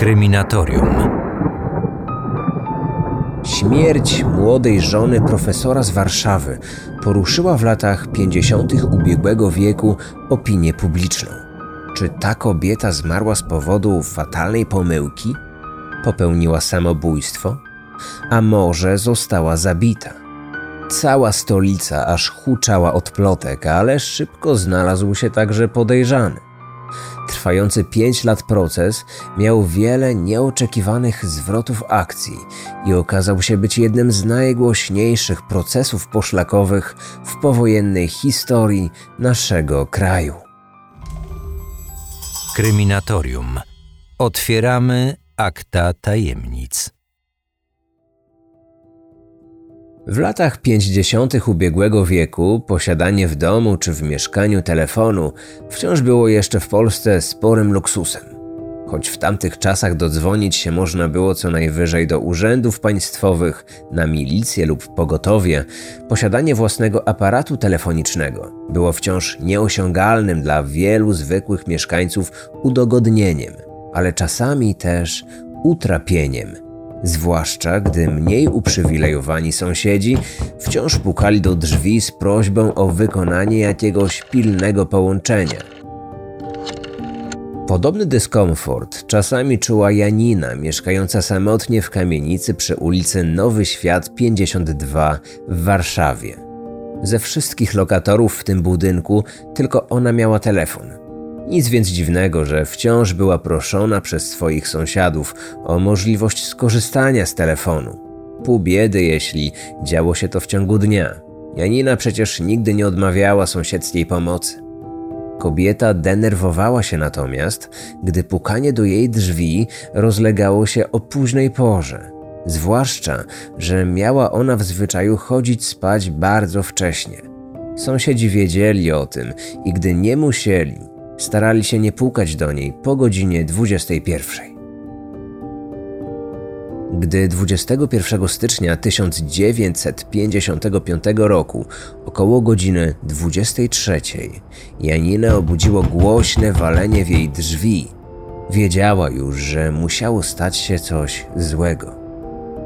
Kryminatorium. Śmierć młodej żony profesora z Warszawy poruszyła w latach 50. ubiegłego wieku opinię publiczną. Czy ta kobieta zmarła z powodu fatalnej pomyłki? Popełniła samobójstwo? A może została zabita? Cała stolica aż huczała od plotek, ale szybko znalazł się także podejrzany. Trwający 5 lat proces miał wiele nieoczekiwanych zwrotów akcji i okazał się być jednym z najgłośniejszych procesów poszlakowych w powojennej historii naszego kraju. Kryminatorium. Otwieramy akta tajemnic. W latach 50. ubiegłego wieku posiadanie w domu czy w mieszkaniu telefonu wciąż było jeszcze w Polsce sporym luksusem. Choć w tamtych czasach dodzwonić się można było co najwyżej do urzędów państwowych, na milicję lub pogotowie, posiadanie własnego aparatu telefonicznego było wciąż nieosiągalnym dla wielu zwykłych mieszkańców udogodnieniem, ale czasami też utrapieniem – zwłaszcza gdy mniej uprzywilejowani sąsiedzi wciąż pukali do drzwi z prośbą o wykonanie jakiegoś pilnego połączenia. Podobny dyskomfort czasami czuła Janina, mieszkająca samotnie w kamienicy przy ulicy Nowy Świat 52 w Warszawie. Ze wszystkich lokatorów w tym budynku tylko ona miała telefon. Nic więc dziwnego, że wciąż była proszona przez swoich sąsiadów o możliwość skorzystania z telefonu. Pół biedy, jeśli działo się to w ciągu dnia. Janina przecież nigdy nie odmawiała sąsiedzkiej pomocy. Kobieta denerwowała się natomiast, gdy pukanie do jej drzwi rozlegało się o późnej porze. Zwłaszcza, że miała ona w zwyczaju chodzić spać bardzo wcześnie. Sąsiedzi wiedzieli o tym i gdy nie musieli, starali się nie pukać do niej po godzinie 21. Gdy 21 stycznia 1955 roku, około godziny 23, Janinę obudziło głośne walenie w jej drzwi, wiedziała już, że musiało stać się coś złego.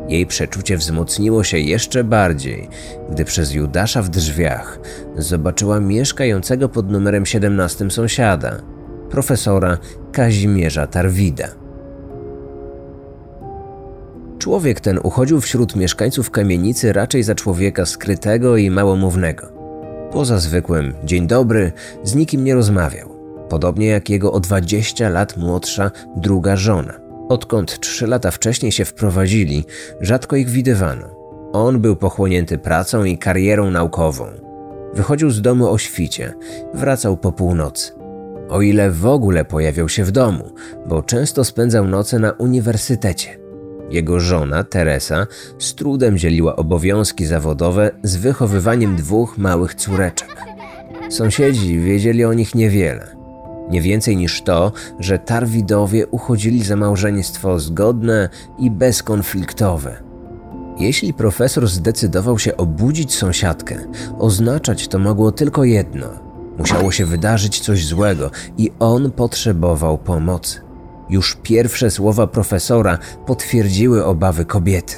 Jej przeczucie wzmocniło się jeszcze bardziej, gdy przez Judasza w drzwiach zobaczyła mieszkającego pod numerem 17 sąsiada, profesora Kazimierza Tarwida. Człowiek ten uchodził wśród mieszkańców kamienicy raczej za człowieka skrytego i małomównego. Poza zwykłym dzień dobry z nikim nie rozmawiał, podobnie jak jego o 20 lat młodsza druga żona. Odkąd trzy lata wcześniej się wprowadzili, rzadko ich widywano. On był pochłonięty pracą i karierą naukową. Wychodził z domu o świcie, wracał po północy. O ile w ogóle pojawiał się w domu, bo często spędzał noce na uniwersytecie. Jego żona, Teresa, z trudem dzieliła obowiązki zawodowe z wychowywaniem dwóch małych córeczek. Sąsiedzi wiedzieli o nich niewiele. Nie więcej niż to, że Tarwidowie uchodzili za małżeństwo zgodne i bezkonfliktowe. Jeśli profesor zdecydował się obudzić sąsiadkę, oznaczać to mogło tylko jedno: musiało się wydarzyć coś złego i on potrzebował pomocy. Już pierwsze słowa profesora potwierdziły obawy kobiety.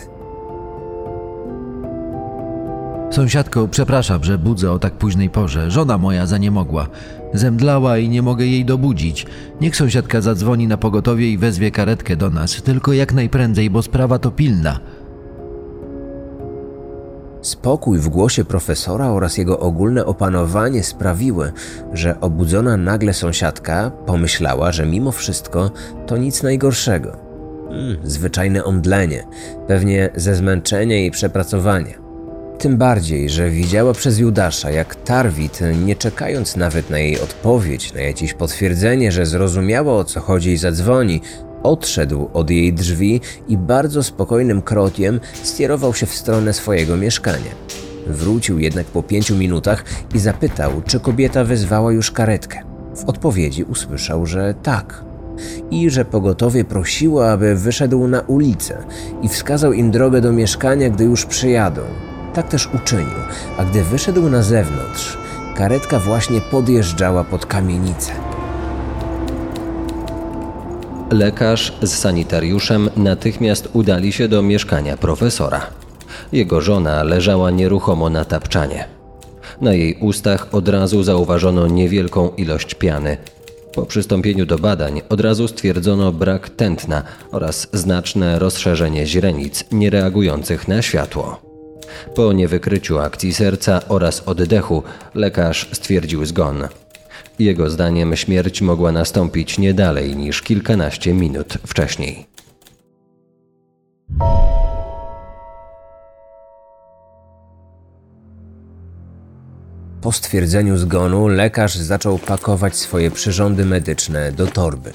Sąsiadko, przepraszam, że budzę o tak późnej porze. Żona moja zaniemogła. Zemdlała i nie mogę jej dobudzić. Niech sąsiadka zadzwoni na pogotowie i wezwie karetkę do nas, tylko jak najprędzej, bo sprawa to pilna. Spokój w głosie profesora oraz jego ogólne opanowanie sprawiły, że obudzona nagle sąsiadka pomyślała, że mimo wszystko to nic najgorszego. Hmm, zwyczajne omdlenie, pewnie ze zmęczenia i przepracowania. Tym bardziej, że widziała przez Judasza, jak Tarwit, nie czekając nawet na jej odpowiedź, na jakieś potwierdzenie, że zrozumiała o co chodzi i zadzwoni, odszedł od jej drzwi i bardzo spokojnym krokiem skierował się w stronę swojego mieszkania. Wrócił jednak po pięciu minutach i zapytał, czy kobieta wezwała już karetkę. W odpowiedzi usłyszał, że tak. I że pogotowie prosiło, aby wyszedł na ulicę i wskazał im drogę do mieszkania, gdy już przyjadą. Tak też uczynił, a gdy wyszedł na zewnątrz, karetka właśnie podjeżdżała pod kamienicę. Lekarz z sanitariuszem natychmiast udali się do mieszkania profesora. Jego żona leżała nieruchomo na tapczanie. Na jej ustach od razu zauważono niewielką ilość piany. Po przystąpieniu do badań od razu stwierdzono brak tętna oraz znaczne rozszerzenie źrenic niereagujących na światło. Po niewykryciu akcji serca oraz oddechu lekarz stwierdził zgon. Jego zdaniem śmierć mogła nastąpić nie dalej niż kilkanaście minut wcześniej. Po stwierdzeniu zgonu lekarz zaczął pakować swoje przyrządy medyczne do torby.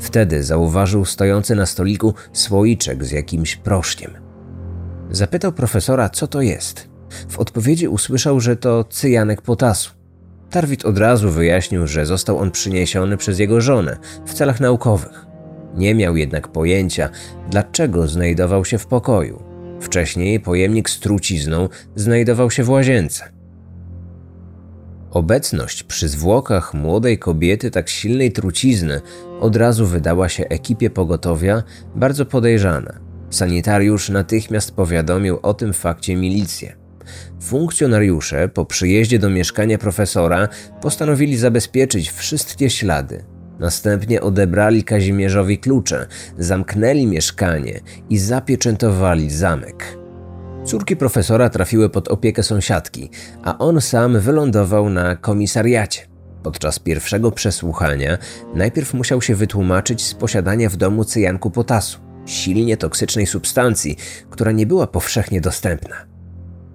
Wtedy zauważył stojący na stoliku słoiczek z jakimś proszkiem. Zapytał profesora, co to jest. W odpowiedzi usłyszał, że to cyjanek potasu. Tarwit od razu wyjaśnił, że został on przyniesiony przez jego żonę w celach naukowych. Nie miał jednak pojęcia, dlaczego znajdował się w pokoju. Wcześniej pojemnik z trucizną znajdował się w łazience. Obecność przy zwłokach młodej kobiety tak silnej trucizny od razu wydała się ekipie pogotowia bardzo podejrzana. Sanitariusz natychmiast powiadomił o tym fakcie milicję. Funkcjonariusze po przyjeździe do mieszkania profesora postanowili zabezpieczyć wszystkie ślady. Następnie odebrali Kazimierzowi klucze, zamknęli mieszkanie i zapieczętowali zamek. Córki profesora trafiły pod opiekę sąsiadki, a on sam wylądował na komisariacie. Podczas pierwszego przesłuchania najpierw musiał się wytłumaczyć z posiadania w domu cyjanku potasu, silnie toksycznej substancji, która nie była powszechnie dostępna.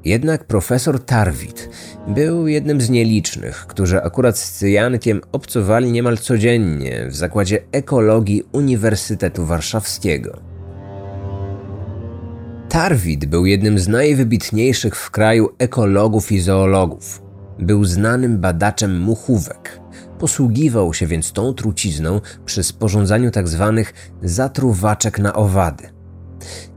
Jednak profesor Tarwit był jednym z nielicznych, którzy akurat z cyjankiem obcowali niemal codziennie w zakładzie ekologii Uniwersytetu Warszawskiego. Tarwit był jednym z najwybitniejszych w kraju ekologów i zoologów. Był znanym badaczem muchówek. Posługiwał się więc tą trucizną przy sporządzaniu tzw. Tak zatruwaczek na owady.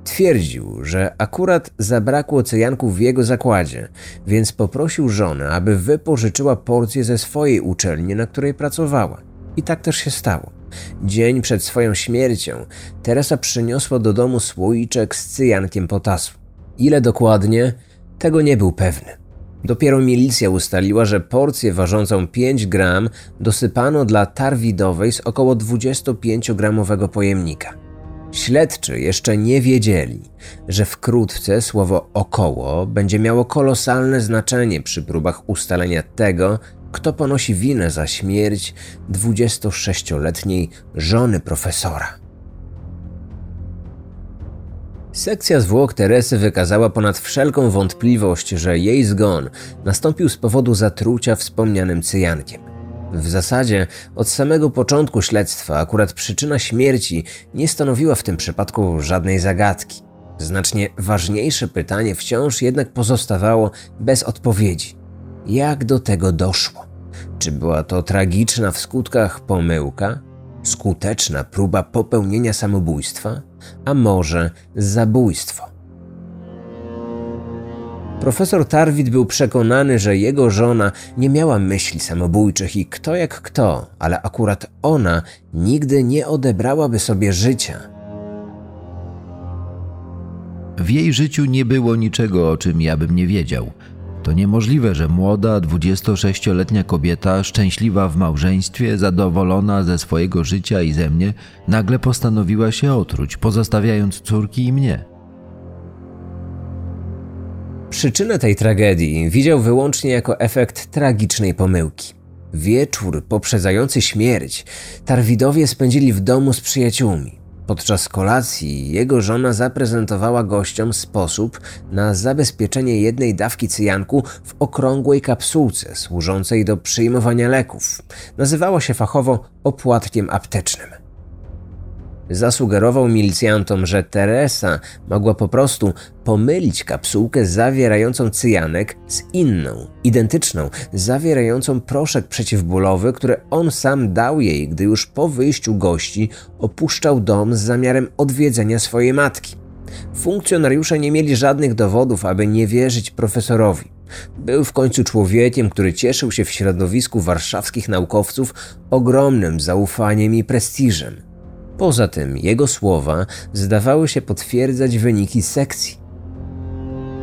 Twierdził, że akurat zabrakło cyjanków w jego zakładzie, więc poprosił żonę, aby wypożyczyła porcję ze swojej uczelni, na której pracowała. I tak też się stało. Dzień przed swoją śmiercią Teresa przyniosła do domu słoiczek z cyjankiem potasu. Ile dokładnie? Tego nie był pewny. Dopiero milicja ustaliła, że porcję ważącą 5 gram dosypano dla tarwidowej z około 25-gramowego pojemnika. Śledczy jeszcze nie wiedzieli, że wkrótce słowo około będzie miało kolosalne znaczenie przy próbach ustalenia tego, kto ponosi winę za śmierć 26-letniej żony profesora. Sekcja zwłok Teresy wykazała ponad wszelką wątpliwość, że jej zgon nastąpił z powodu zatrucia wspomnianym cyjankiem. W zasadzie od samego początku śledztwa akurat przyczyna śmierci nie stanowiła w tym przypadku żadnej zagadki. Znacznie ważniejsze pytanie wciąż jednak pozostawało bez odpowiedzi. Jak do tego doszło? Czy była to tragiczna w skutkach pomyłka? Skuteczna próba popełnienia samobójstwa? A może zabójstwo? Profesor Tarwit był przekonany, że jego żona nie miała myśli samobójczych i kto jak kto, ale akurat ona nigdy nie odebrałaby sobie życia. W jej życiu nie było niczego, o czym ja bym nie wiedział. To niemożliwe, że młoda, 26-letnia kobieta, szczęśliwa w małżeństwie, zadowolona ze swojego życia i ze mnie, nagle postanowiła się otruć, pozostawiając córki i mnie. Przyczynę tej tragedii widział wyłącznie jako efekt tragicznej pomyłki. Wieczór poprzedzający śmierć Tarwidowie spędzili w domu z przyjaciółmi. Podczas kolacji jego żona zaprezentowała gościom sposób na zabezpieczenie jednej dawki cyjanku w okrągłej kapsułce służącej do przyjmowania leków. Nazywała się fachowo opłatkiem aptecznym. Zasugerował milicjantom, że Teresa mogła po prostu pomylić kapsułkę zawierającą cyjanek z inną, identyczną, zawierającą proszek przeciwbólowy, który on sam dał jej, gdy już po wyjściu gości opuszczał dom z zamiarem odwiedzenia swojej matki. Funkcjonariusze nie mieli żadnych dowodów, aby nie wierzyć profesorowi. Był w końcu człowiekiem, który cieszył się w środowisku warszawskich naukowców ogromnym zaufaniem i prestiżem. Poza tym jego słowa zdawały się potwierdzać wyniki sekcji.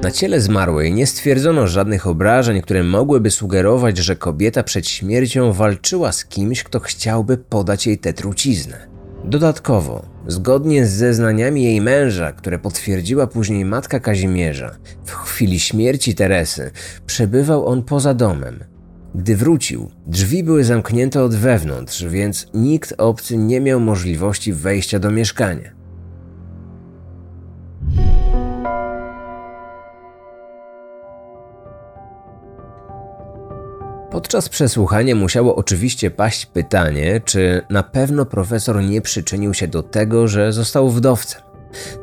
Na ciele zmarłej nie stwierdzono żadnych obrażeń, które mogłyby sugerować, że kobieta przed śmiercią walczyła z kimś, kto chciałby podać jej tę truciznę. Dodatkowo, zgodnie z zeznaniami jej męża, które potwierdziła później matka Kazimierza, w chwili śmierci Teresy przebywał on poza domem. Gdy wrócił, drzwi były zamknięte od wewnątrz, więc nikt obcy nie miał możliwości wejścia do mieszkania. Podczas przesłuchania musiało oczywiście paść pytanie, czy na pewno profesor nie przyczynił się do tego, że został wdowcem.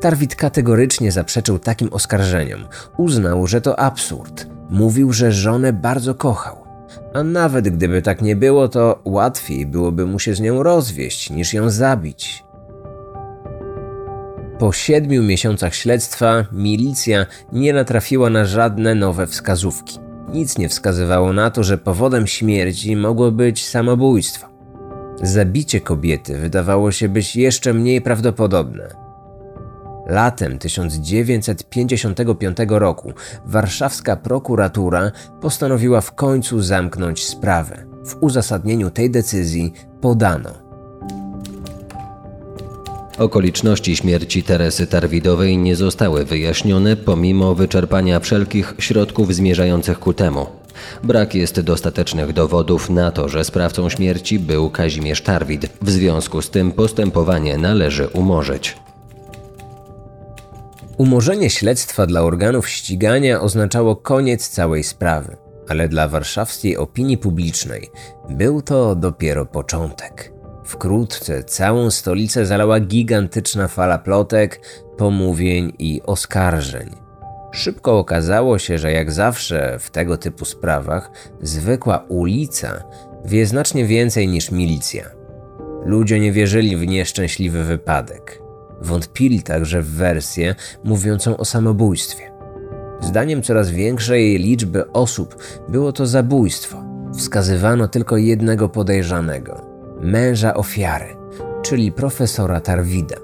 Tarwit kategorycznie zaprzeczył takim oskarżeniom. Uznał, że to absurd. Mówił, że żonę bardzo kochał. A nawet gdyby tak nie było, to łatwiej byłoby mu się z nią rozwieść, niż ją zabić. Po siedmiu miesiącach śledztwa milicja nie natrafiła na żadne nowe wskazówki. Nic nie wskazywało na to, że powodem śmierci mogło być samobójstwo. Zabicie kobiety wydawało się być jeszcze mniej prawdopodobne. Latem 1955 roku warszawska prokuratura postanowiła w końcu zamknąć sprawę. W uzasadnieniu tej decyzji podano, Okoliczności śmierci Teresy Tarwidowej nie zostały wyjaśnione pomimo wyczerpania wszelkich środków zmierzających ku temu. Brak jest dostatecznych dowodów na to, że sprawcą śmierci był Kazimierz Tarwid. W związku z tym postępowanie należy umorzyć. Umorzenie śledztwa dla organów ścigania oznaczało koniec całej sprawy, ale dla warszawskiej opinii publicznej był to dopiero początek. Wkrótce całą stolicę zalała gigantyczna fala plotek, pomówień i oskarżeń. Szybko okazało się, że jak zawsze w tego typu sprawach, zwykła ulica wie znacznie więcej niż milicja. Ludzie nie wierzyli w nieszczęśliwy wypadek. Wątpili także w wersję mówiącą o samobójstwie. Zdaniem coraz większej liczby osób było to zabójstwo. Wskazywano tylko jednego podejrzanego męża ofiary, czyli profesora Tarwida.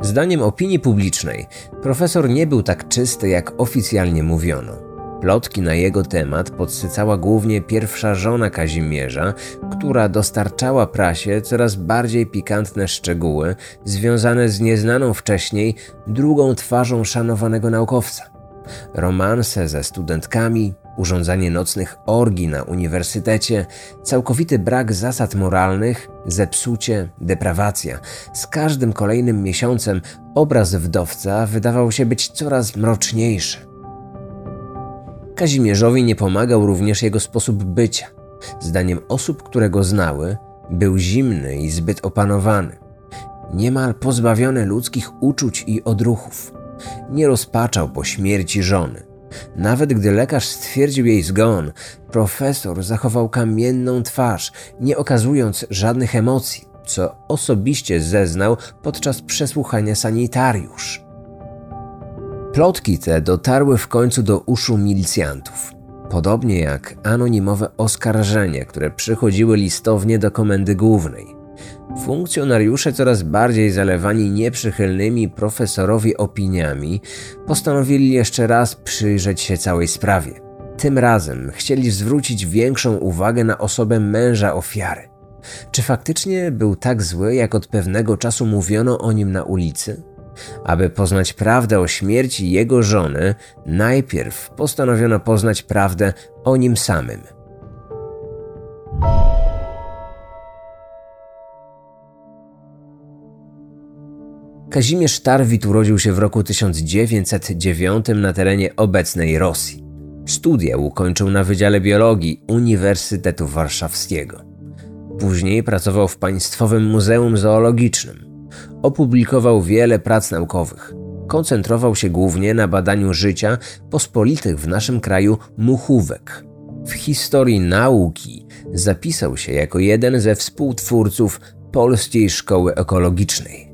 Zdaniem opinii publicznej, profesor nie był tak czysty, jak oficjalnie mówiono. Plotki na jego temat podsycała głównie pierwsza żona Kazimierza, która dostarczała prasie coraz bardziej pikantne szczegóły związane z nieznaną wcześniej drugą twarzą szanowanego naukowca. Romanse ze studentkami, urządzanie nocnych orgii na uniwersytecie, całkowity brak zasad moralnych, zepsucie, deprawacja. Z każdym kolejnym miesiącem obraz wdowca wydawał się być coraz mroczniejszy. Kazimierzowi nie pomagał również jego sposób bycia. Zdaniem osób, które go znały, był zimny i zbyt opanowany. Niemal pozbawiony ludzkich uczuć i odruchów. Nie rozpaczał po śmierci żony. Nawet gdy lekarz stwierdził jej zgon, profesor zachował kamienną twarz, nie okazując żadnych emocji, co osobiście zeznał podczas przesłuchania sanitariusz. Plotki te dotarły w końcu do uszu milicjantów. Podobnie jak anonimowe oskarżenia, które przychodziły listownie do komendy głównej. Funkcjonariusze, coraz bardziej zalewani nieprzychylnymi profesorowi opiniami, postanowili jeszcze raz przyjrzeć się całej sprawie. Tym razem chcieli zwrócić większą uwagę na osobę męża ofiary. Czy faktycznie był tak zły, jak od pewnego czasu mówiono o nim na ulicy? Aby poznać prawdę o śmierci jego żony, najpierw postanowiono poznać prawdę o nim samym. Kazimierz Tarwit urodził się w roku 1909 na terenie obecnej Rosji. Studia ukończył na Wydziale Biologii Uniwersytetu Warszawskiego. Później pracował w Państwowym Muzeum Zoologicznym. Opublikował wiele prac naukowych. Koncentrował się głównie na badaniu życia pospolitych w naszym kraju muchówek. W historii nauki zapisał się jako jeden ze współtwórców Polskiej Szkoły Ekologicznej.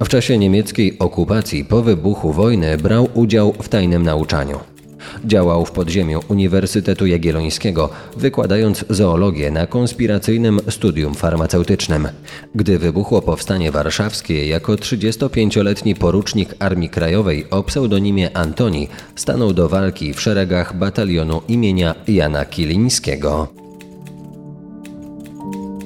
W czasie niemieckiej okupacji po wybuchu wojny brał udział w tajnym nauczaniu. Działał w podziemiu Uniwersytetu Jagiellońskiego, wykładając zoologię na konspiracyjnym studium farmaceutycznym. Gdy wybuchło powstanie warszawskie, jako 35-letni porucznik Armii Krajowej o pseudonimie Antoni stanął do walki w szeregach batalionu imienia Jana Kilińskiego.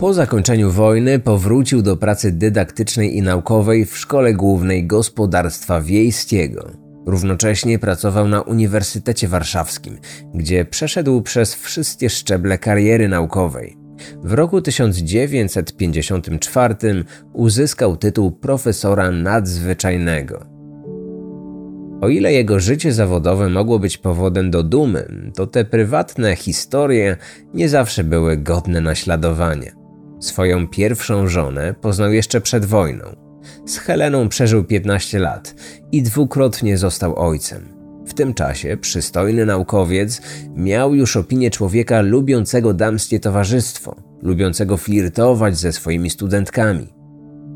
Po zakończeniu wojny powrócił do pracy dydaktycznej i naukowej w Szkole Głównej Gospodarstwa Wiejskiego. Równocześnie pracował na Uniwersytecie Warszawskim, gdzie przeszedł przez wszystkie szczeble kariery naukowej. W roku 1954 uzyskał tytuł profesora nadzwyczajnego. O ile jego życie zawodowe mogło być powodem do dumy, to te prywatne historie nie zawsze były godne naśladowania. Swoją pierwszą żonę poznał jeszcze przed wojną. Z Heleną przeżył 15 lat i dwukrotnie został ojcem. W tym czasie przystojny naukowiec miał już opinię człowieka lubiącego damskie towarzystwo, lubiącego flirtować ze swoimi studentkami.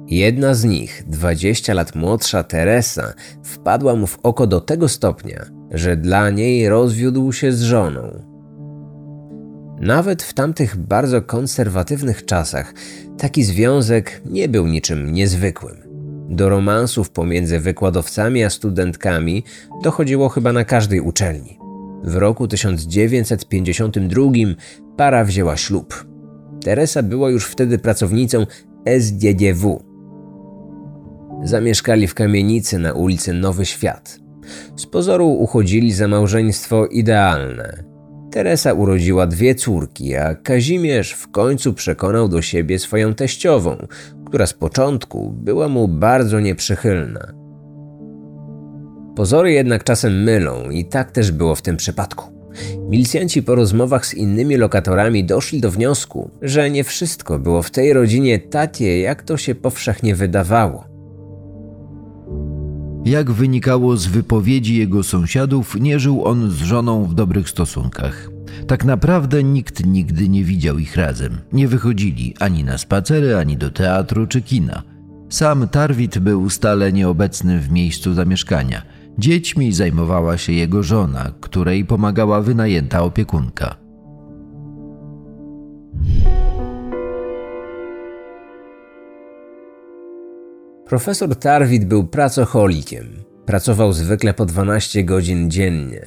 Jedna z nich, 20 lat młodsza Teresa, wpadła mu w oko do tego stopnia, że dla niej rozwiódł się z żoną, nawet w tamtych bardzo konserwatywnych czasach taki związek nie był niczym niezwykłym. Do romansów pomiędzy wykładowcami a studentkami dochodziło chyba na każdej uczelni. W roku 1952 para wzięła ślub. Teresa była już wtedy pracownicą SDDW. Zamieszkali w kamienicy na ulicy Nowy Świat. Z pozoru uchodzili za małżeństwo idealne, Teresa urodziła dwie córki, a Kazimierz w końcu przekonał do siebie swoją teściową, która z początku była mu bardzo nieprzychylna. Pozory jednak czasem mylą i tak też było w tym przypadku. Milicjanci po rozmowach z innymi lokatorami doszli do wniosku, że nie wszystko było w tej rodzinie takie, jak to się powszechnie wydawało. Jak wynikało z wypowiedzi jego sąsiadów, nie żył on z żoną w dobrych stosunkach. Tak naprawdę nikt nigdy nie widział ich razem. Nie wychodzili ani na spacery, ani do teatru czy kina. Sam Tarwit był stale nieobecny w miejscu zamieszkania. Dziećmi zajmowała się jego żona, której pomagała wynajęta opiekunka. Profesor Tarwit był pracocholikiem. Pracował zwykle po 12 godzin dziennie,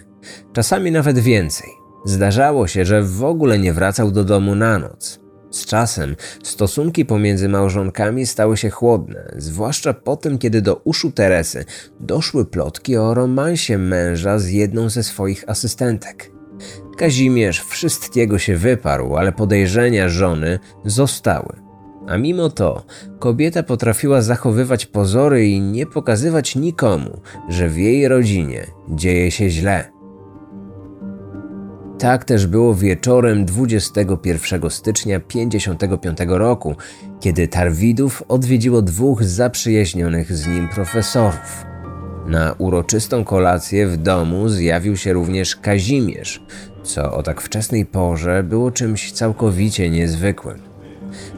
czasami nawet więcej. Zdarzało się, że w ogóle nie wracał do domu na noc. Z czasem stosunki pomiędzy małżonkami stały się chłodne, zwłaszcza po tym, kiedy do uszu Teresy doszły plotki o romansie męża z jedną ze swoich asystentek. Kazimierz wszystkiego się wyparł, ale podejrzenia żony zostały. A mimo to kobieta potrafiła zachowywać pozory i nie pokazywać nikomu, że w jej rodzinie dzieje się źle. Tak też było wieczorem 21 stycznia 1955 roku, kiedy Tarwidów odwiedziło dwóch zaprzyjaźnionych z nim profesorów. Na uroczystą kolację w domu zjawił się również Kazimierz, co o tak wczesnej porze było czymś całkowicie niezwykłym.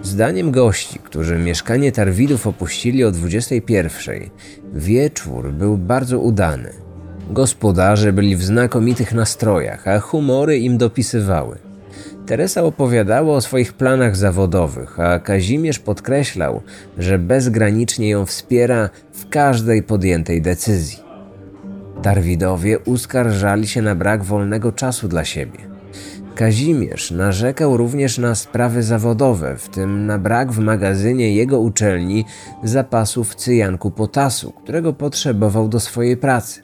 Zdaniem gości, którzy mieszkanie Tarwidów opuścili o 21, wieczór był bardzo udany. Gospodarze byli w znakomitych nastrojach, a humory im dopisywały. Teresa opowiadała o swoich planach zawodowych, a Kazimierz podkreślał, że bezgranicznie ją wspiera w każdej podjętej decyzji. Tarwidowie uskarżali się na brak wolnego czasu dla siebie. Kazimierz narzekał również na sprawy zawodowe, w tym na brak w magazynie jego uczelni zapasów cyjanku potasu, którego potrzebował do swojej pracy.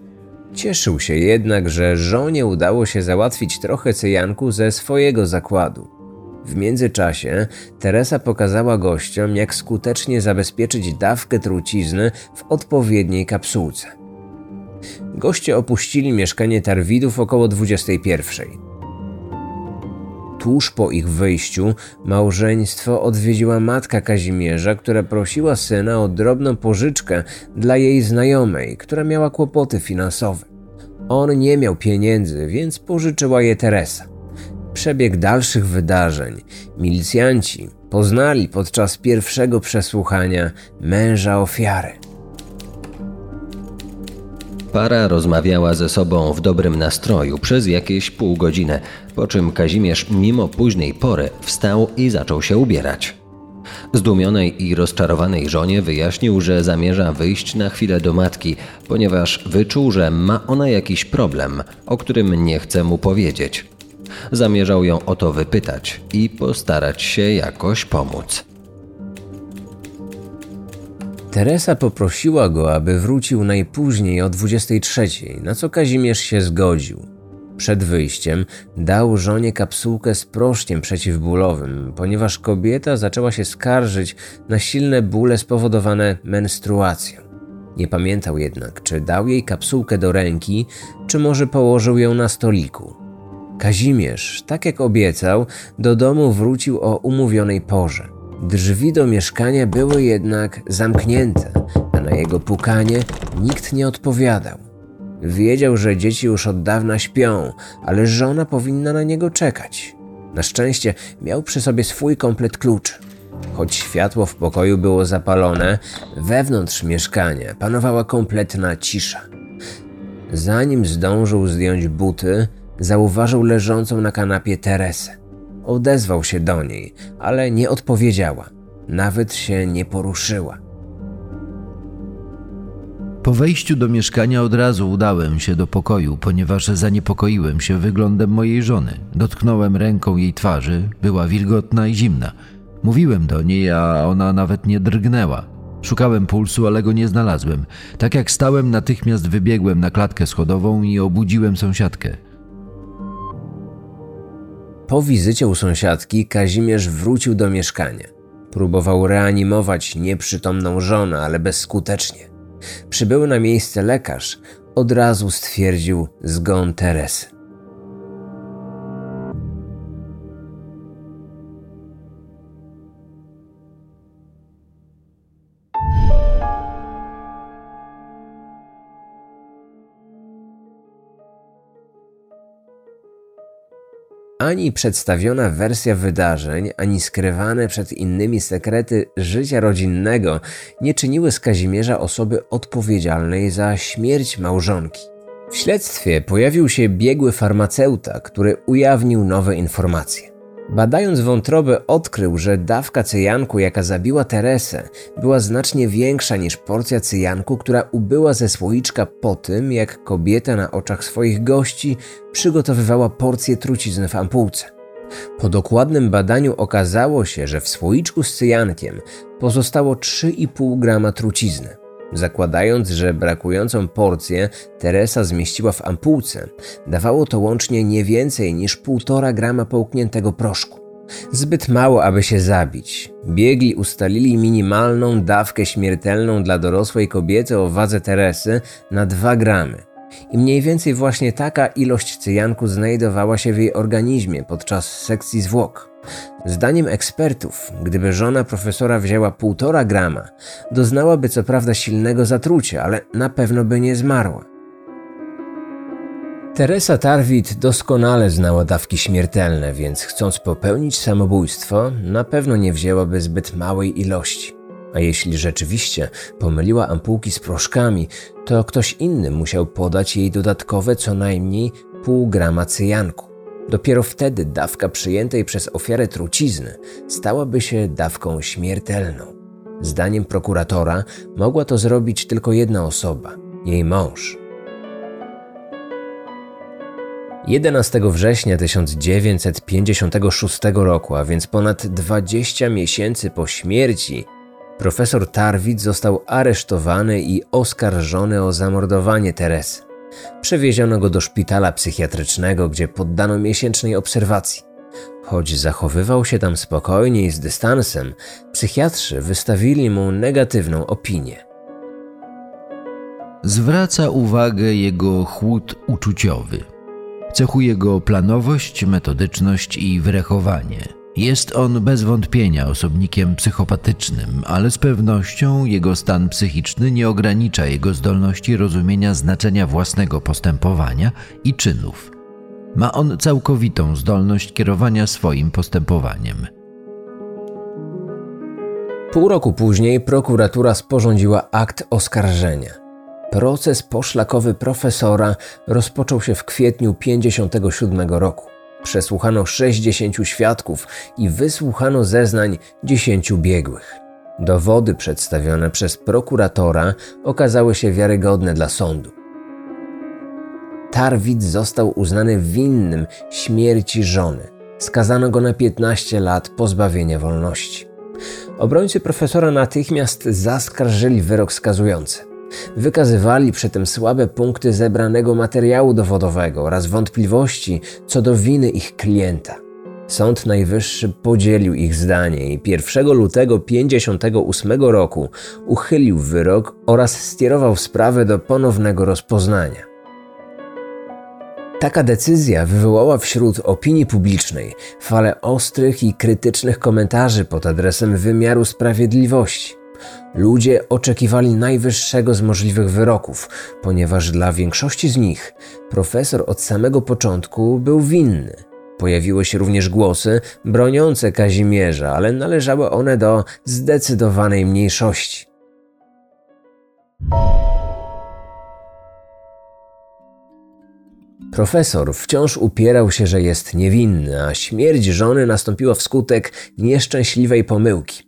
Cieszył się jednak, że żonie udało się załatwić trochę cyjanku ze swojego zakładu. W międzyczasie Teresa pokazała gościom, jak skutecznie zabezpieczyć dawkę trucizny w odpowiedniej kapsułce. Goście opuścili mieszkanie Tarwidów około 21. Tuż po ich wyjściu małżeństwo odwiedziła matka Kazimierza, która prosiła syna o drobną pożyczkę dla jej znajomej, która miała kłopoty finansowe. On nie miał pieniędzy, więc pożyczyła je Teresa. Przebieg dalszych wydarzeń milicjanci poznali podczas pierwszego przesłuchania męża ofiary. Para rozmawiała ze sobą w dobrym nastroju przez jakieś pół godziny, po czym Kazimierz mimo późnej pory wstał i zaczął się ubierać. Zdumionej i rozczarowanej żonie wyjaśnił, że zamierza wyjść na chwilę do matki, ponieważ wyczuł, że ma ona jakiś problem, o którym nie chce mu powiedzieć. Zamierzał ją o to wypytać i postarać się jakoś pomóc. Teresa poprosiła go, aby wrócił najpóźniej o 23, na co Kazimierz się zgodził. Przed wyjściem dał żonie kapsułkę z proszkiem przeciwbólowym, ponieważ kobieta zaczęła się skarżyć na silne bóle spowodowane menstruacją. Nie pamiętał jednak, czy dał jej kapsułkę do ręki, czy może położył ją na stoliku. Kazimierz, tak jak obiecał, do domu wrócił o umówionej porze. Drzwi do mieszkania były jednak zamknięte, a na jego pukanie nikt nie odpowiadał. Wiedział, że dzieci już od dawna śpią, ale żona powinna na niego czekać. Na szczęście miał przy sobie swój komplet kluczy. Choć światło w pokoju było zapalone, wewnątrz mieszkania panowała kompletna cisza. Zanim zdążył zdjąć buty, zauważył leżącą na kanapie Teresę. Odezwał się do niej, ale nie odpowiedziała. Nawet się nie poruszyła. Po wejściu do mieszkania od razu udałem się do pokoju, ponieważ zaniepokoiłem się wyglądem mojej żony. Dotknąłem ręką jej twarzy, była wilgotna i zimna. Mówiłem do niej, a ona nawet nie drgnęła. Szukałem pulsu, ale go nie znalazłem. Tak jak stałem, natychmiast wybiegłem na klatkę schodową i obudziłem sąsiadkę. Po wizycie u sąsiadki Kazimierz wrócił do mieszkania. Próbował reanimować nieprzytomną żonę, ale bezskutecznie. Przybyły na miejsce lekarz od razu stwierdził zgon Teresy. Ani przedstawiona wersja wydarzeń, ani skrywane przed innymi sekrety życia rodzinnego nie czyniły z Kazimierza osoby odpowiedzialnej za śmierć małżonki. W śledztwie pojawił się biegły farmaceuta, który ujawnił nowe informacje. Badając wątrobę, odkrył, że dawka cyjanku, jaka zabiła Teresę, była znacznie większa niż porcja cyjanku, która ubyła ze słoiczka po tym, jak kobieta na oczach swoich gości przygotowywała porcję trucizny w ampułce. Po dokładnym badaniu okazało się, że w słoiczku z cyjankiem pozostało 3,5 grama trucizny. Zakładając, że brakującą porcję Teresa zmieściła w ampułce, dawało to łącznie nie więcej niż 1,5 grama połkniętego proszku. Zbyt mało, aby się zabić. Biegli ustalili minimalną dawkę śmiertelną dla dorosłej kobiety o wadze Teresy na 2 gramy. I mniej więcej właśnie taka ilość cyjanku znajdowała się w jej organizmie podczas sekcji zwłok. Zdaniem ekspertów, gdyby żona profesora wzięła półtora grama, doznałaby co prawda silnego zatrucia, ale na pewno by nie zmarła. Teresa Tarwit doskonale znała dawki śmiertelne, więc chcąc popełnić samobójstwo, na pewno nie wzięłaby zbyt małej ilości. A jeśli rzeczywiście pomyliła ampułki z proszkami, to ktoś inny musiał podać jej dodatkowe co najmniej pół grama cyjanku. Dopiero wtedy dawka przyjętej przez ofiarę trucizny stałaby się dawką śmiertelną. Zdaniem prokuratora mogła to zrobić tylko jedna osoba jej mąż. 11 września 1956 roku, a więc ponad 20 miesięcy po śmierci, profesor Tarwit został aresztowany i oskarżony o zamordowanie Teresy. Przewieziono go do szpitala psychiatrycznego, gdzie poddano miesięcznej obserwacji. Choć zachowywał się tam spokojnie i z dystansem, psychiatrzy wystawili mu negatywną opinię. Zwraca uwagę jego chłód uczuciowy. Cechuje go planowość, metodyczność i wyrachowanie. Jest on bez wątpienia osobnikiem psychopatycznym, ale z pewnością jego stan psychiczny nie ogranicza jego zdolności rozumienia znaczenia własnego postępowania i czynów. Ma on całkowitą zdolność kierowania swoim postępowaniem. Pół roku później prokuratura sporządziła akt oskarżenia. Proces poszlakowy profesora rozpoczął się w kwietniu 57 roku. Przesłuchano 60 świadków i wysłuchano zeznań 10 biegłych. Dowody przedstawione przez prokuratora okazały się wiarygodne dla sądu. Tarwid został uznany winnym śmierci żony. Skazano go na 15 lat pozbawienia wolności. Obrońcy profesora natychmiast zaskarżyli wyrok skazujący. Wykazywali przy tym słabe punkty zebranego materiału dowodowego oraz wątpliwości co do winy ich klienta. Sąd Najwyższy podzielił ich zdanie i 1 lutego 1958 roku uchylił wyrok oraz skierował sprawę do ponownego rozpoznania. Taka decyzja wywołała wśród opinii publicznej falę ostrych i krytycznych komentarzy pod adresem wymiaru sprawiedliwości. Ludzie oczekiwali najwyższego z możliwych wyroków, ponieważ dla większości z nich profesor od samego początku był winny. Pojawiły się również głosy broniące Kazimierza, ale należały one do zdecydowanej mniejszości. Profesor wciąż upierał się, że jest niewinny, a śmierć żony nastąpiła wskutek nieszczęśliwej pomyłki.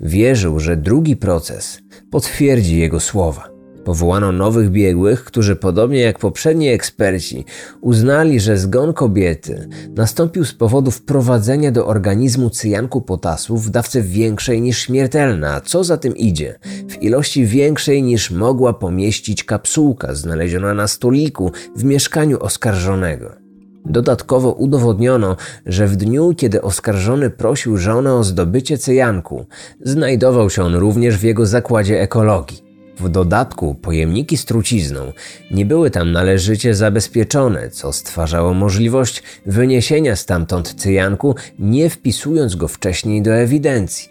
Wierzył, że drugi proces potwierdzi jego słowa. Powołano nowych biegłych, którzy podobnie jak poprzedni eksperci uznali, że zgon kobiety nastąpił z powodu wprowadzenia do organizmu cyjanku potasu w dawce większej niż śmiertelna, a co za tym idzie, w ilości większej niż mogła pomieścić kapsułka znaleziona na stoliku w mieszkaniu oskarżonego. Dodatkowo udowodniono, że w dniu, kiedy oskarżony prosił żonę o zdobycie cyjanku, znajdował się on również w jego zakładzie ekologii. W dodatku pojemniki z trucizną nie były tam należycie zabezpieczone, co stwarzało możliwość wyniesienia stamtąd cyjanku, nie wpisując go wcześniej do ewidencji.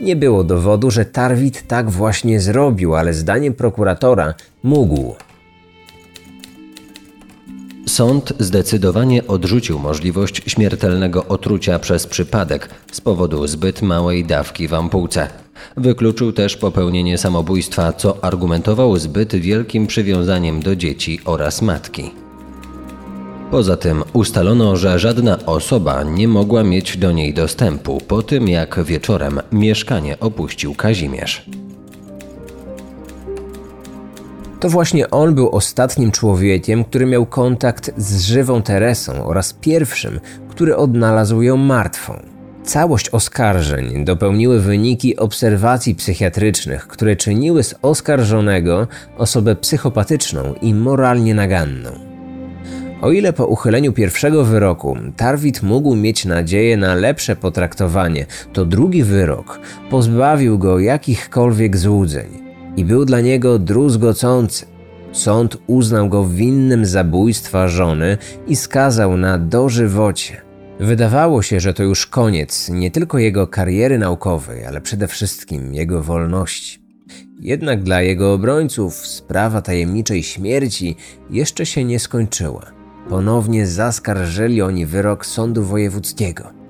Nie było dowodu, że Tarwit tak właśnie zrobił, ale zdaniem prokuratora mógł. Sąd zdecydowanie odrzucił możliwość śmiertelnego otrucia przez przypadek z powodu zbyt małej dawki w ampułce. Wykluczył też popełnienie samobójstwa, co argumentował zbyt wielkim przywiązaniem do dzieci oraz matki. Poza tym ustalono, że żadna osoba nie mogła mieć do niej dostępu po tym, jak wieczorem mieszkanie opuścił Kazimierz. To właśnie on był ostatnim człowiekiem, który miał kontakt z żywą Teresą oraz pierwszym, który odnalazł ją martwą. Całość oskarżeń dopełniły wyniki obserwacji psychiatrycznych, które czyniły z oskarżonego osobę psychopatyczną i moralnie naganną. O ile po uchyleniu pierwszego wyroku Tarwit mógł mieć nadzieję na lepsze potraktowanie, to drugi wyrok pozbawił go jakichkolwiek złudzeń i był dla niego druzgocący. Sąd uznał go winnym zabójstwa żony i skazał na dożywocie. Wydawało się, że to już koniec nie tylko jego kariery naukowej, ale przede wszystkim jego wolności. Jednak dla jego obrońców sprawa tajemniczej śmierci jeszcze się nie skończyła. Ponownie zaskarżyli oni wyrok sądu wojewódzkiego.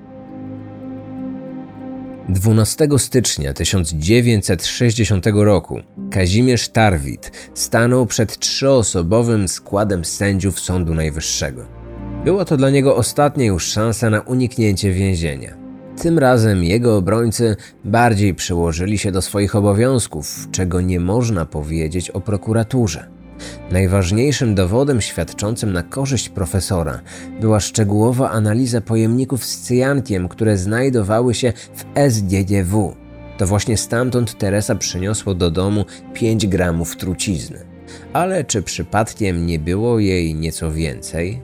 12 stycznia 1960 roku Kazimierz Tarwit stanął przed trzyosobowym składem sędziów Sądu Najwyższego. Była to dla niego ostatnia już szansa na uniknięcie więzienia. Tym razem jego obrońcy bardziej przyłożyli się do swoich obowiązków, czego nie można powiedzieć o prokuraturze. Najważniejszym dowodem świadczącym na korzyść profesora była szczegółowa analiza pojemników z cyjankiem, które znajdowały się w SGDW. To właśnie stamtąd Teresa przyniosła do domu 5 gramów trucizny. Ale czy przypadkiem nie było jej nieco więcej?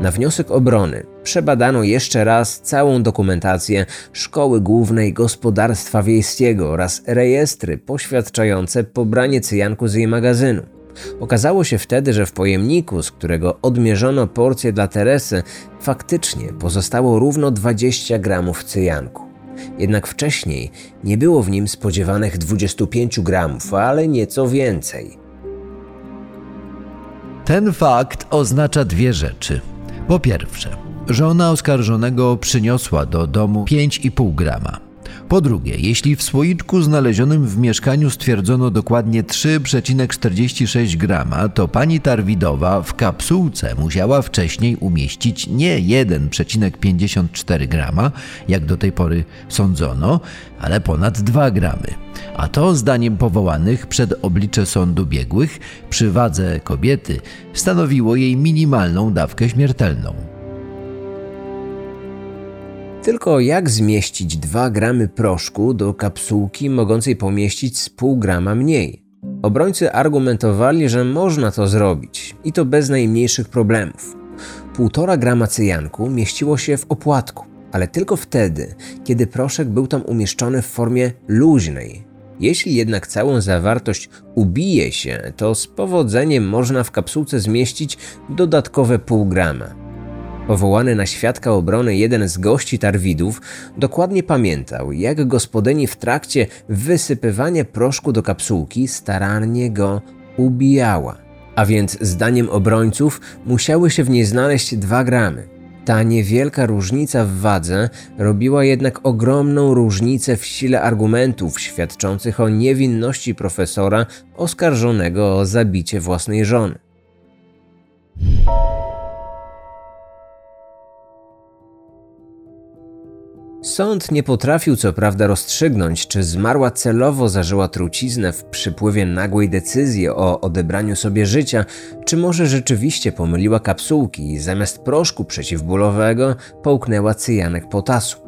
Na wniosek obrony przebadano jeszcze raz całą dokumentację Szkoły Głównej Gospodarstwa Wiejskiego oraz rejestry poświadczające pobranie cyjanku z jej magazynu. Okazało się wtedy, że w pojemniku, z którego odmierzono porcję dla Teresy, faktycznie pozostało równo 20 gramów cyjanku. Jednak wcześniej nie było w nim spodziewanych 25 gramów, ale nieco więcej. Ten fakt oznacza dwie rzeczy. Po pierwsze, żona oskarżonego przyniosła do domu 5,5 grama. Po drugie, jeśli w słoiczku znalezionym w mieszkaniu stwierdzono dokładnie 3,46 grama, to pani Tarwidowa w kapsułce musiała wcześniej umieścić nie 1,54 grama, jak do tej pory sądzono, ale ponad 2 gramy. A to, zdaniem powołanych przed oblicze sądu biegłych, przy wadze kobiety stanowiło jej minimalną dawkę śmiertelną. Tylko jak zmieścić 2 gramy proszku do kapsułki mogącej pomieścić z pół grama mniej? Obrońcy argumentowali, że można to zrobić i to bez najmniejszych problemów. Półtora grama cyjanku mieściło się w opłatku, ale tylko wtedy, kiedy proszek był tam umieszczony w formie luźnej. Jeśli jednak całą zawartość ubije się, to z powodzeniem można w kapsułce zmieścić dodatkowe pół grama. Powołany na świadka obrony jeden z gości Tarwidów dokładnie pamiętał, jak gospodyni w trakcie wysypywania proszku do kapsułki starannie go ubijała. A więc zdaniem obrońców musiały się w niej znaleźć dwa gramy. Ta niewielka różnica w wadze robiła jednak ogromną różnicę w sile argumentów świadczących o niewinności profesora oskarżonego o zabicie własnej żony. Sąd nie potrafił co prawda rozstrzygnąć, czy zmarła celowo zażyła truciznę w przypływie nagłej decyzji o odebraniu sobie życia, czy może rzeczywiście pomyliła kapsułki i zamiast proszku przeciwbólowego połknęła cyjanek potasu.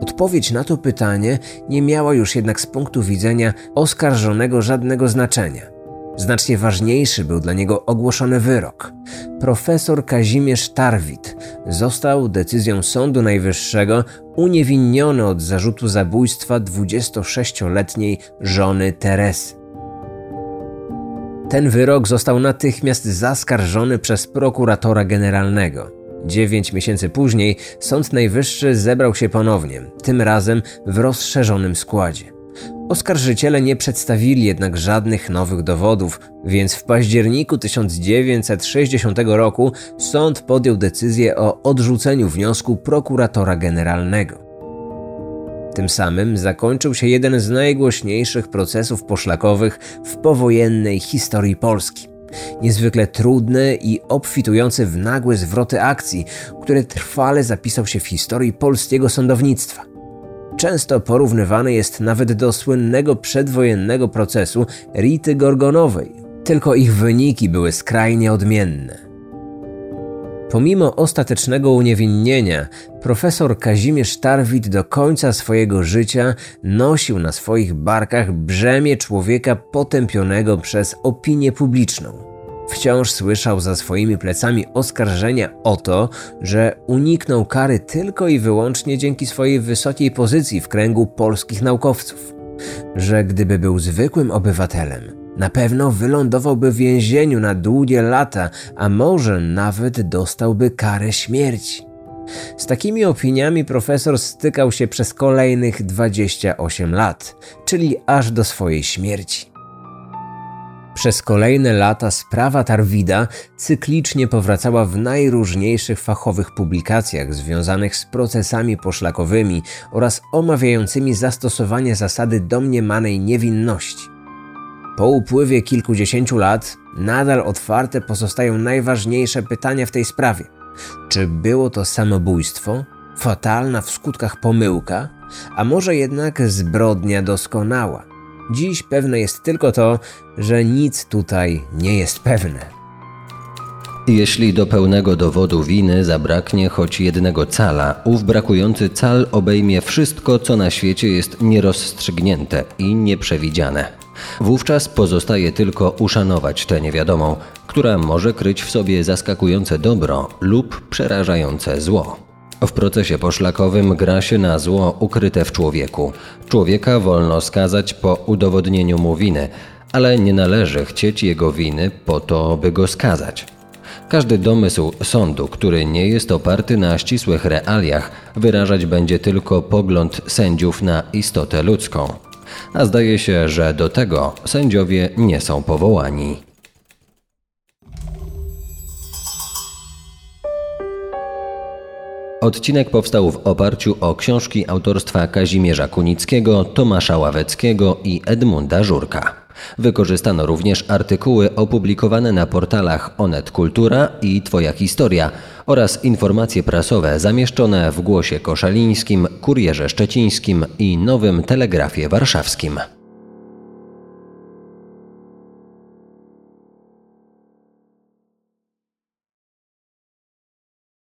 Odpowiedź na to pytanie nie miała już jednak z punktu widzenia oskarżonego żadnego znaczenia. Znacznie ważniejszy był dla niego ogłoszony wyrok. Profesor Kazimierz Tarwit został decyzją Sądu Najwyższego uniewinniony od zarzutu zabójstwa 26-letniej żony Teresy. Ten wyrok został natychmiast zaskarżony przez prokuratora generalnego. Dziewięć miesięcy później Sąd Najwyższy zebrał się ponownie, tym razem w rozszerzonym składzie. Oskarżyciele nie przedstawili jednak żadnych nowych dowodów, więc w październiku 1960 roku sąd podjął decyzję o odrzuceniu wniosku prokuratora generalnego. Tym samym zakończył się jeden z najgłośniejszych procesów poszlakowych w powojennej historii Polski. Niezwykle trudny i obfitujący w nagłe zwroty akcji, który trwale zapisał się w historii polskiego sądownictwa często porównywany jest nawet do słynnego przedwojennego procesu Rity Gorgonowej, tylko ich wyniki były skrajnie odmienne. Pomimo ostatecznego uniewinnienia, profesor Kazimierz Tarwit do końca swojego życia nosił na swoich barkach brzemię człowieka potępionego przez opinię publiczną. Wciąż słyszał za swoimi plecami oskarżenia o to, że uniknął kary tylko i wyłącznie dzięki swojej wysokiej pozycji w kręgu polskich naukowców. Że gdyby był zwykłym obywatelem, na pewno wylądowałby w więzieniu na długie lata, a może nawet dostałby karę śmierci. Z takimi opiniami profesor stykał się przez kolejnych 28 lat, czyli aż do swojej śmierci. Przez kolejne lata sprawa Tarwida cyklicznie powracała w najróżniejszych fachowych publikacjach związanych z procesami poszlakowymi oraz omawiającymi zastosowanie zasady domniemanej niewinności. Po upływie kilkudziesięciu lat nadal otwarte pozostają najważniejsze pytania w tej sprawie. Czy było to samobójstwo, fatalna w skutkach pomyłka, a może jednak zbrodnia doskonała? Dziś pewne jest tylko to, że nic tutaj nie jest pewne. Jeśli do pełnego dowodu winy zabraknie choć jednego cala, ów brakujący cal obejmie wszystko, co na świecie jest nierozstrzygnięte i nieprzewidziane. Wówczas pozostaje tylko uszanować tę niewiadomą, która może kryć w sobie zaskakujące dobro lub przerażające zło. W procesie poszlakowym gra się na zło ukryte w człowieku. Człowieka wolno skazać po udowodnieniu mu winy, ale nie należy chcieć jego winy po to, by go skazać. Każdy domysł sądu, który nie jest oparty na ścisłych realiach, wyrażać będzie tylko pogląd sędziów na istotę ludzką. A zdaje się, że do tego sędziowie nie są powołani. Odcinek powstał w oparciu o książki autorstwa Kazimierza Kunickiego, Tomasza Ławeckiego i Edmunda Żurka. Wykorzystano również artykuły opublikowane na portalach Onet Kultura i Twoja Historia oraz informacje prasowe zamieszczone w Głosie Koszalińskim, Kurierze Szczecińskim i Nowym Telegrafie Warszawskim.